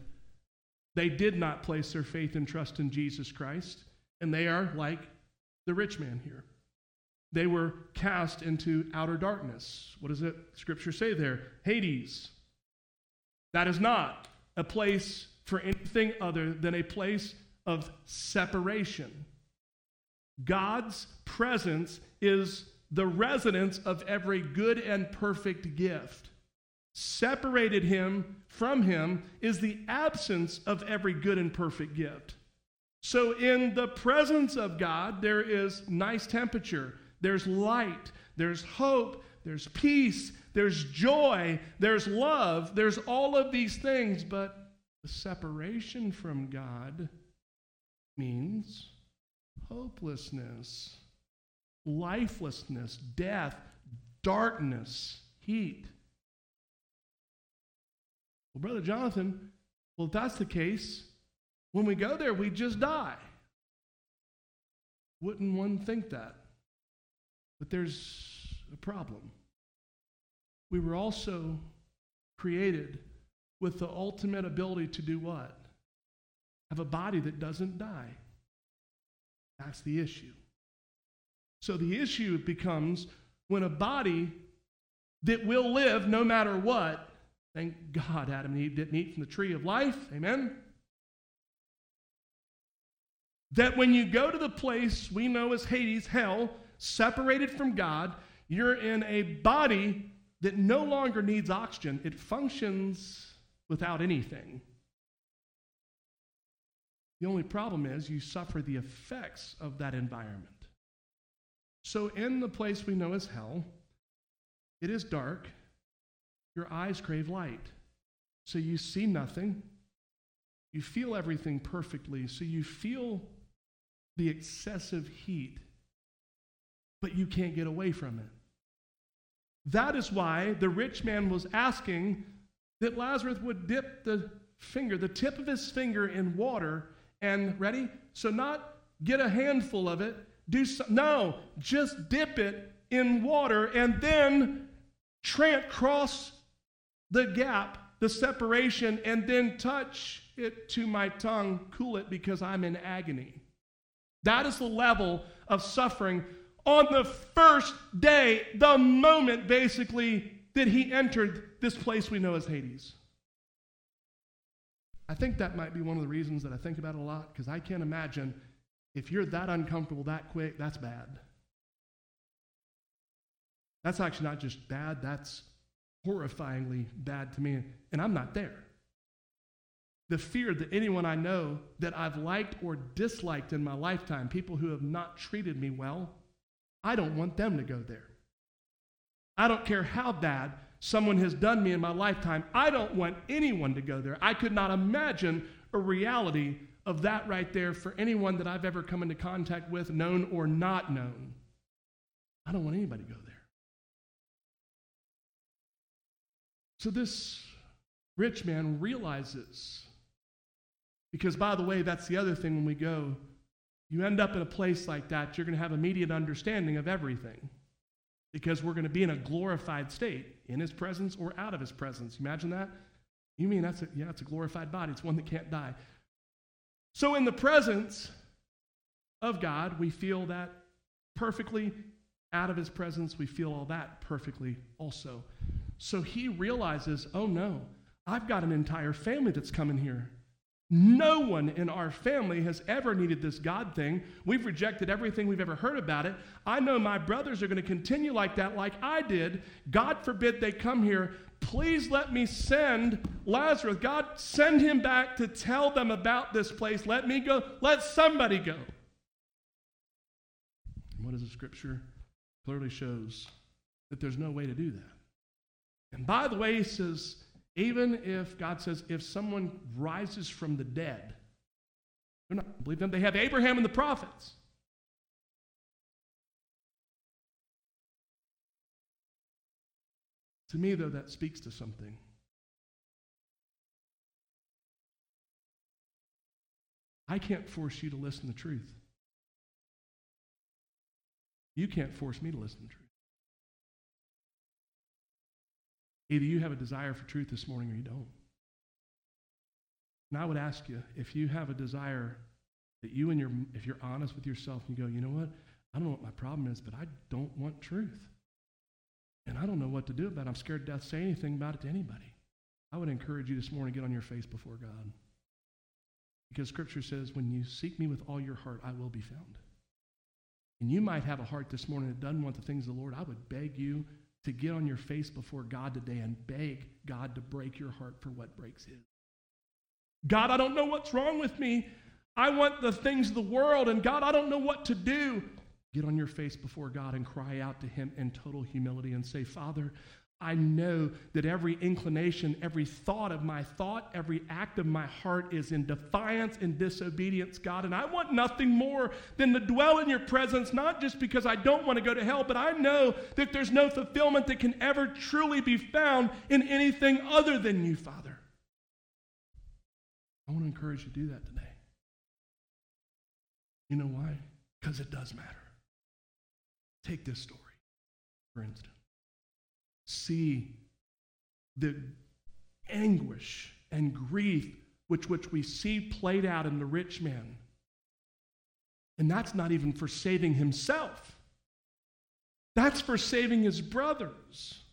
they did not place their faith and trust in Jesus Christ, and they are like the rich man here. They were cast into outer darkness. What does it scripture say there? Hades. That is not a place for anything other than a place of separation. God's presence is the residence of every good and perfect gift. Separated him from him is the absence of every good and perfect gift. So, in the presence of God, there is nice temperature, there's light, there's hope, there's peace, there's joy, there's love, there's all of these things, but the separation from God means hopelessness, lifelessness, death, darkness, heat. Well, Brother Jonathan, well, if that's the case, when we go there, we just die. Wouldn't one think that? But there's a problem. We were also created with the ultimate ability to do what? Have a body that doesn't die. That's the issue. So the issue becomes when a body that will live no matter what, thank God Adam and Eve didn't eat from the tree of life, amen? That when you go to the place we know as Hades, hell, separated from God, you're in a body that no longer needs oxygen. It functions without anything. The only problem is you suffer the effects of that environment. So, in the place we know as hell, it is dark. Your eyes crave light. So, you see nothing. You feel everything perfectly. So, you feel the excessive heat, but you can't get away from it. That is why the rich man was asking that Lazarus would dip the finger, the tip of his finger in water and ready? So, not get a handful of it, do some, no, just dip it in water and then tramp cross the gap, the separation, and then touch it to my tongue, cool it because I'm in agony. That is the level of suffering on the first day, the moment basically that he entered this place we know as Hades. I think that might be one of the reasons that I think about it a lot because I can't imagine if you're that uncomfortable that quick, that's bad. That's actually not just bad, that's horrifyingly bad to me. And I'm not there. The fear that anyone I know that I've liked or disliked in my lifetime, people who have not treated me well, I don't want them to go there. I don't care how bad someone has done me in my lifetime. I don't want anyone to go there. I could not imagine a reality of that right there for anyone that I've ever come into contact with, known or not known. I don't want anybody to go there. So this rich man realizes, because by the way, that's the other thing when we go, you end up in a place like that, you're going to have immediate understanding of everything because we're going to be in a glorified state in his presence or out of his presence. Imagine that? You mean that's a, yeah, it's a glorified body. It's one that can't die. So in the presence of God, we feel that perfectly. Out of his presence, we feel all that perfectly also. So he realizes, oh no, I've got an entire family that's coming here. No one in our family has ever needed this God thing. We've rejected everything we've ever heard about it. I know my brothers are going to continue like that, like I did. God forbid they come here. Please let me send Lazarus. God, send him back to tell them about this place. Let me go. Let somebody go. What does the scripture clearly shows? That there's no way to do that. And by the way, he says, even if God says, if someone rises from the dead, they're not going to believe them. They have Abraham and the prophets. To me, though, that speaks to something. I can't force you to listen to truth. You can't force me to listen to truth. Either you have a desire for truth this morning or you don't. And I would ask you if you have a desire that you and your, if you're honest with yourself and you go, you know what? I don't know what my problem is, but I don't want truth. And I don't know what to do about it. I'm scared to death to say anything about it to anybody. I would encourage you this morning to get on your face before God. Because Scripture says, when you seek me with all your heart, I will be found. And you might have a heart this morning that doesn't want the things of the Lord. I would beg you to get on your face before God today and beg God to break your heart for what breaks His. God, I don't know what's wrong with me. I want the things of the world, and God, I don't know what to do. Get on your face before God and cry out to Him in total humility and say, Father, I know that every inclination, every thought of my thought, every act of my heart is in defiance and disobedience, God. And I want nothing more than to dwell in your presence, not just because I don't want to go to hell, but I know that there's no fulfillment that can ever truly be found in anything other than you, Father. I want to encourage you to do that today. You know why? Because it does matter. Take this story, for instance. See the anguish and grief which, which we see played out in the rich man. And that's not even for saving himself, that's for saving his brothers.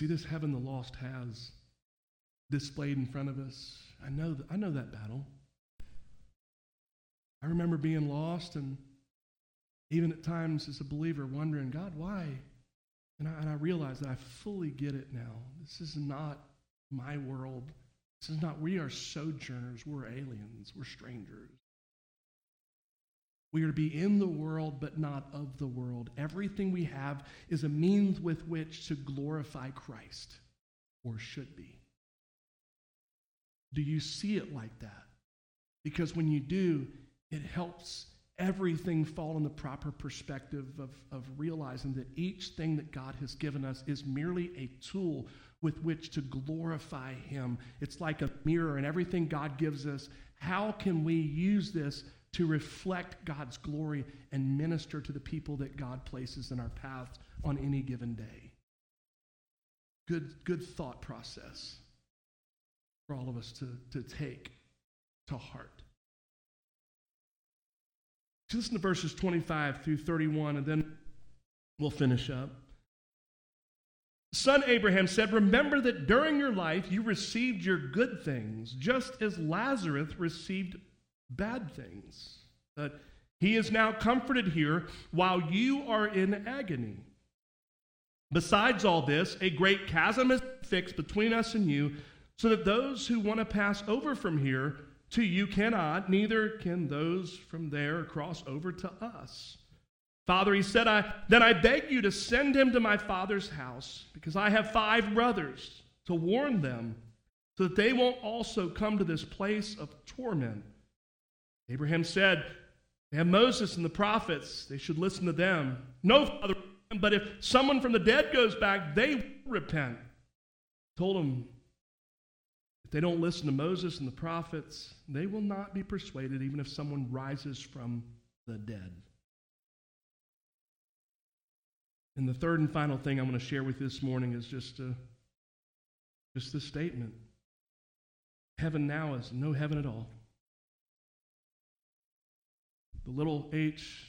See this heaven the lost has displayed in front of us. I know, I know that battle. I remember being lost and even at times as a believer wondering, God, why? And I, and I realize that I fully get it now. This is not my world. This is not, we are sojourners. We're aliens. We're strangers. We are to be in the world, but not of the world. Everything we have is a means with which to glorify Christ, or should be. Do you see it like that? Because when you do, it helps everything fall in the proper perspective of, of realizing that each thing that God has given us is merely a tool with which to glorify Him. It's like a mirror, and everything God gives us, how can we use this to reflect God's glory and minister to the people that God places in our paths on any given day. Good, good thought process for all of us to, to take to heart. So listen to verses 25 through 31, and then we'll finish up. Son Abraham said, Remember that during your life you received your good things, just as Lazarus received bad things. But he is now comforted here while you are in agony. Besides all this, a great chasm is fixed between us and you, so that those who want to pass over from here to you cannot, neither can those from there cross over to us. Father, he said, I, Then I beg you to send him to my father's house, because I have five brothers, to warn them, so that they won't also come to this place of torment. Abraham said, They have Moses and the prophets. They should listen to them. No, Father, but if someone from the dead goes back, they will repent. Told him, if they don't listen to Moses and the prophets, they will not be persuaded, even if someone rises from the dead. And the third and final thing I'm going to share with you this morning is just, a, just this statement Heaven now is no heaven at all. The little h,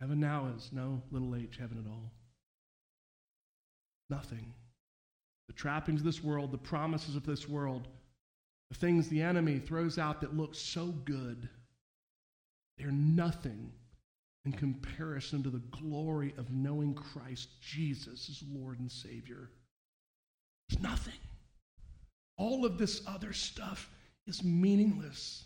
heaven now is no little h, heaven at all. Nothing. The trappings of this world, the promises of this world, the things the enemy throws out that look so good, they're nothing in comparison to the glory of knowing Christ Jesus as Lord and Savior. It's nothing. all of this other stuff is meaningless.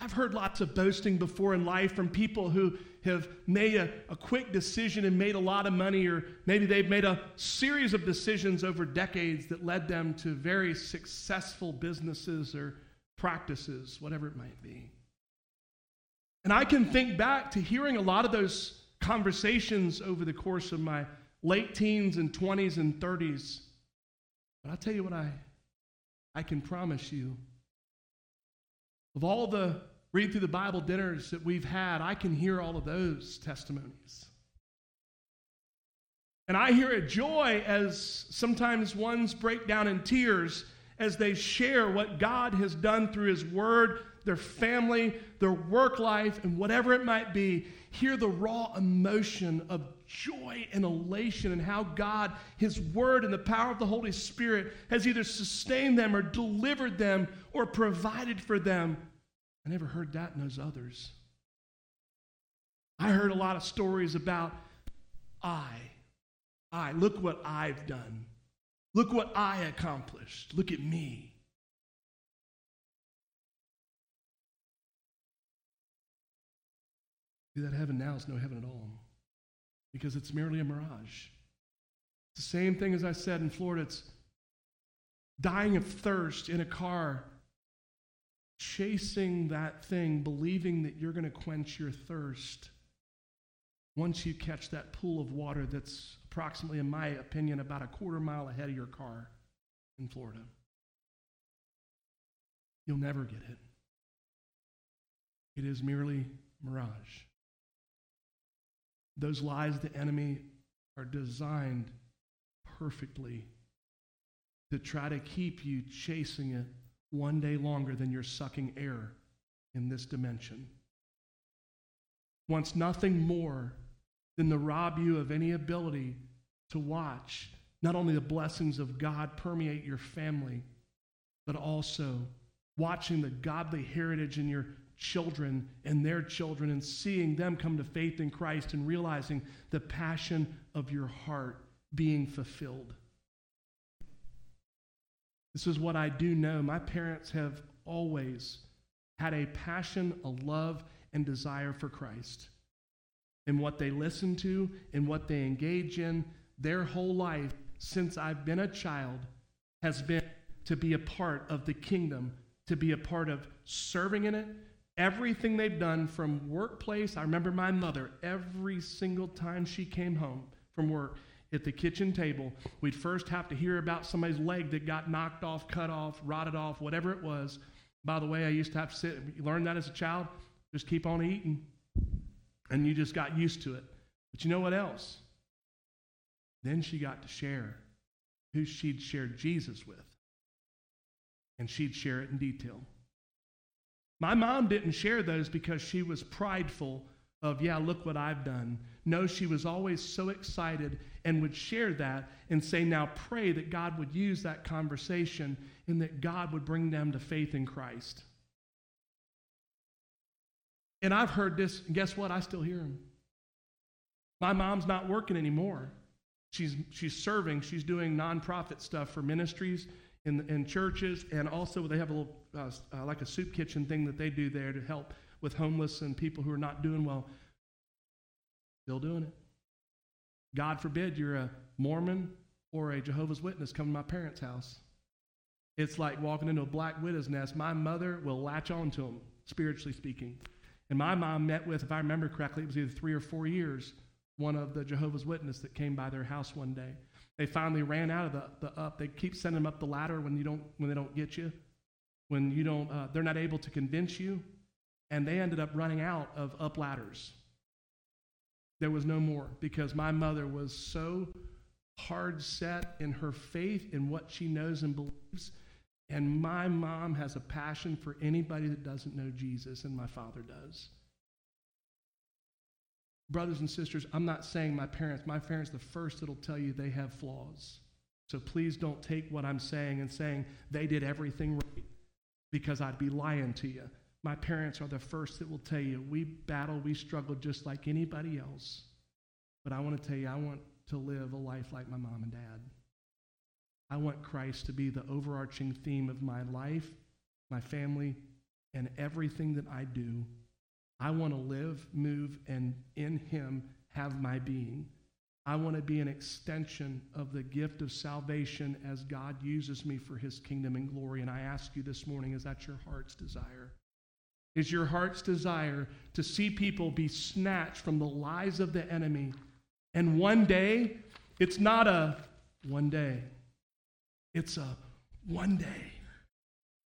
I've heard lots of boasting before in life from people who have made a, a, quick decision and made a lot of money, or maybe they've made a series of decisions over decades that led them to very successful businesses or practices, whatever it might be. And I can think back to hearing a lot of those conversations over the course of my late teens and 20s and 30s. But I'll tell you what I, I can promise you of all the read through the Bible dinners that we've had, I can hear all of those testimonies. And I hear a joy as sometimes ones break down in tears as they share what God has done through His Word, their family, their work life, and whatever it might be. Hear the raw emotion of joy and elation and how God, His Word, and the power of the Holy Spirit has either sustained them or delivered them or provided for them. I never heard that in those others. I heard a lot of stories about I. I. Look what I've done. Look what I accomplished. Look at me. See, that heaven now is no heaven at all because it's merely a mirage. It's the same thing as I said in Florida. It's dying of thirst in a car, chasing that thing, believing that you're going to quench your thirst. Once you catch that pool of water that's approximately, in my opinion, about a quarter mile ahead of your car in Florida, you'll never get it. It is merely mirage. Those lies the enemy are designed perfectly to try to keep you chasing it one day longer than you're sucking air in this dimension. Wants nothing more than to rob you of any ability to watch not only the blessings of God permeate your family, but also watching the godly heritage in your children and their children and seeing them come to faith in Christ and realizing the passion of your heart being fulfilled. This is what I do know. My parents have always had a passion, a love, and desire for Christ. And what they listen to and what they engage in their whole life since I've been a child has been to be a part of the kingdom, to be a part of serving in it, Everything they've done from workplace, I remember my mother, every single time she came home from work at the kitchen table, we'd first have to hear about somebody's leg that got knocked off, cut off, rotted off, whatever it was. By the way, I used to have to sit, you learned that as a child, just keep on eating. And you just got used to it. But you know what else? Then she got to share who she'd shared Jesus with. And she'd share it in detail. My mom didn't share those because she was prideful of, yeah, look what I've done. No, she was always so excited and would share that and say, now pray that God would use that conversation and that God would bring them to faith in Christ. And I've heard this, and guess what? I still hear them. My mom's not working anymore. She's, she's serving, she's doing nonprofit stuff for ministries in, in churches, and also they have a little, uh, uh, like a soup kitchen thing that they do there to help with homeless and people who are not doing well. Still doing it. God forbid you're a Mormon or a Jehovah's Witness come to my parents' house. It's like walking into a black widow's nest. My mother will latch on to them, spiritually speaking. And my mom met with, if I remember correctly, it was either three or four years, one of the Jehovah's Witness that came by their house one day. They finally ran out of the, the up. They keep sending them up the ladder when you don't when they don't get you, when you don't uh, they're not able to convince you, and they ended up running out of up ladders. There was no more because my mother was so hard set in her faith in what she knows and believes. And my mom has a passion for anybody that doesn't know Jesus, and my father does. Brothers and sisters, I'm not saying my parents, my parents, the first that'll tell you they have flaws. So please don't take what I'm saying and saying they did everything right because I'd be lying to you. My parents are the first that will tell you we battle, we struggle just like anybody else. But I want to tell you, I want to live a life like my mom and dad. I want Christ to be the overarching theme of my life, my family, and everything that I do. I want to live, move, and in Him have my being. I want to be an extension of the gift of salvation as God uses me for His kingdom and glory. And I ask you this morning, is that your heart's desire? Is your heart's desire to see people be snatched from the lies of the enemy? And one day, it's not a one day, it's a one day.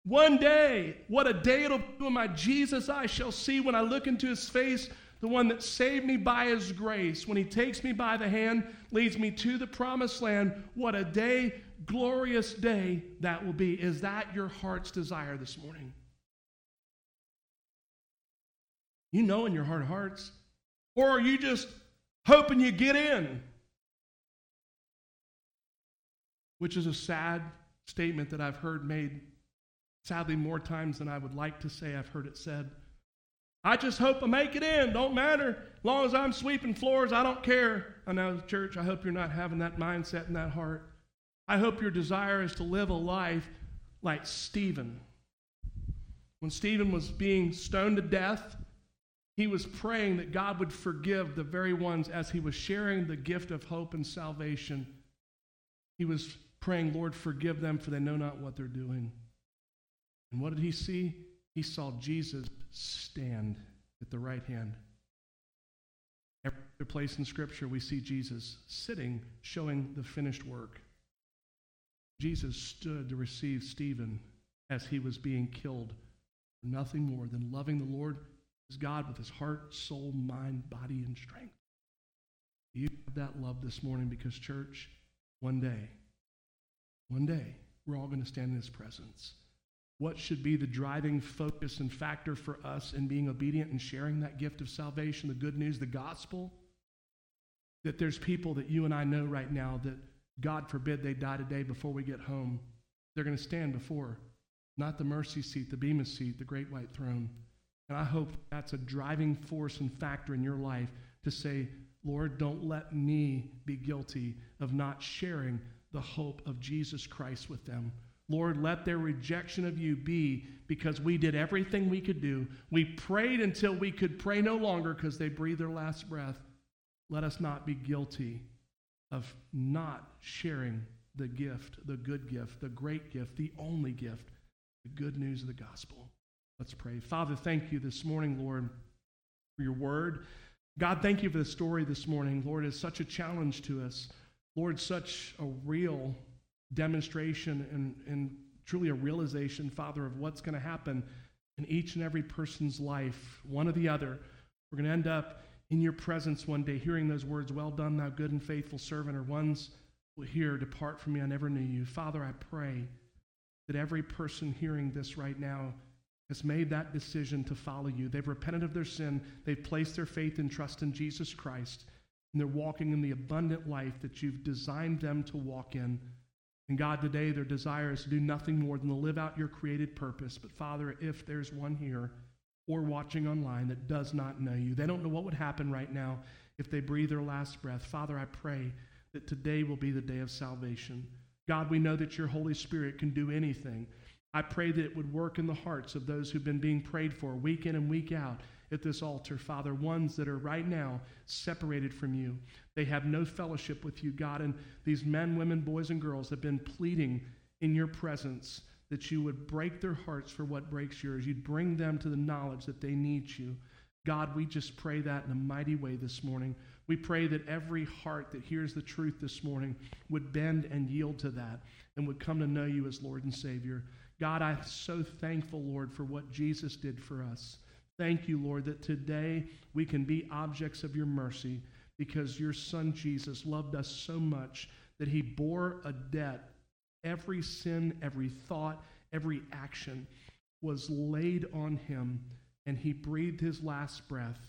One day, what a day it'll be when my Jesus I shall see when I look into his face, the one that saved me by his grace, when he takes me by the hand, leads me to the promised land. What a day, glorious day that will be. Is that your heart's desire this morning? You know in your heart of hearts. Or are you just hoping you get in? Which is a sad statement that I've heard made, sadly, more times than I would like to say I've heard it said. I just hope I make it in. Don't matter. As long as I'm sweeping floors, I don't care. I know, church, I hope you're not having that mindset in that heart. I hope your desire is to live a life like Stephen. When Stephen was being stoned to death, he was praying that God would forgive the very ones as he was sharing the gift of hope and salvation. He was praying, Lord, forgive them, for they know not what they're doing. And what did he see? He saw Jesus stand at the right hand. Every other place in Scripture, we see Jesus sitting, showing the finished work. Jesus stood to receive Stephen as he was being killed for nothing more than loving the Lord his God with his heart, soul, mind, body, and strength. You have that love this morning because, church, one day, one day, we're all going to stand in his presence. What should be the driving focus and factor for us in being obedient and sharing that gift of salvation, the good news, the gospel? That there's people that you and I know right now that, God forbid, they die today before we get home. They're going to stand before not the mercy seat, the bema seat, the great white throne. And I hope that's a driving force and factor in your life to say, Lord, don't let me be guilty of not sharing the hope of Jesus Christ with them. Lord, let their rejection of you be because we did everything we could do. We prayed until we could pray no longer because they breathed their last breath. Let us not be guilty of not sharing the gift, the good gift, the great gift, the only gift, the good news of the gospel. Let's pray. Father, thank you this morning, Lord, for your word. God, thank you for the story this morning. Lord, it's such a challenge to us. Lord, such a real demonstration and, and truly a realization, Father, of what's going to happen in each and every person's life, one or the other. We're going to end up in your presence one day hearing those words, Well done, thou good and faithful servant, or ones will hear, Depart from me, I never knew you. Father, I pray that every person hearing this right now has made that decision to follow you. They've repented of their sin, they've placed their faith and trust in Jesus Christ, and they're walking in the abundant life that you've designed them to walk in. And God, today their desire is to do nothing more than to live out your created purpose. But Father, if there's one here or watching online that does not know you, they don't know what would happen right now if they breathe their last breath. Father, I pray that today will be the day of salvation. God, we know that your Holy Spirit can do anything. I pray that it would work in the hearts of those who've been being prayed for week in and week out at this altar, Father, ones that are right now separated from you. They have no fellowship with you, God. And these men, women, boys, and girls have been pleading in your presence that you would break their hearts for what breaks yours. You'd bring them to the knowledge that they need you. God, we just pray that in a mighty way this morning. We pray that every heart that hears the truth this morning would bend and yield to that and would come to know you as Lord and Savior. God, I'm so thankful, Lord, for what Jesus did for us. Thank you, Lord, that today we can be objects of your mercy because your son Jesus loved us so much that he bore a debt. Every sin, every thought, every action was laid on him, and he breathed his last breath.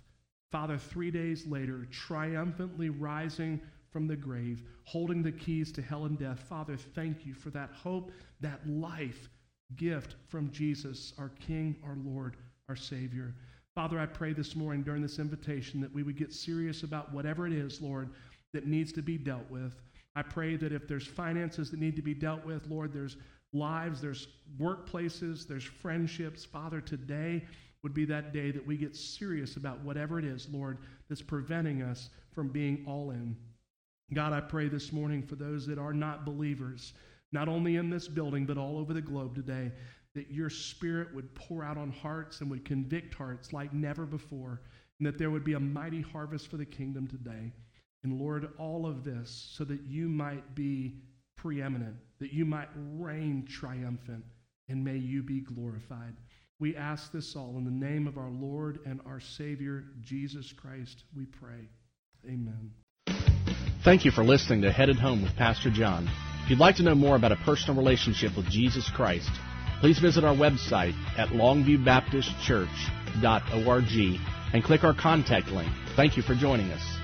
Father, three days later, triumphantly rising from the grave, holding the keys to hell and death. Father, thank you for that hope, that life gift from Jesus, our King, our Lord, our Savior. Father, I pray this morning during this invitation that we would get serious about whatever it is, Lord, that needs to be dealt with. I pray that if there's finances that need to be dealt with, Lord, there's lives, there's workplaces, there's friendships. Father, today would be that day that we get serious about whatever it is, Lord, that's preventing us from being all in. God, I pray this morning for those that are not believers, not only in this building, but all over the globe today, that your spirit would pour out on hearts and would convict hearts like never before, and that there would be a mighty harvest for the kingdom today. And Lord, all of this so that you might be preeminent, that you might reign triumphant, and may you be glorified. We ask this all in the name of our Lord and our Savior, Jesus Christ, we pray. Amen. Thank you for listening to Headed Home with Pastor John. If you'd like to know more about a personal relationship with Jesus Christ, please visit our website at longviewbaptistchurch.org and click our contact link. Thank you for joining us.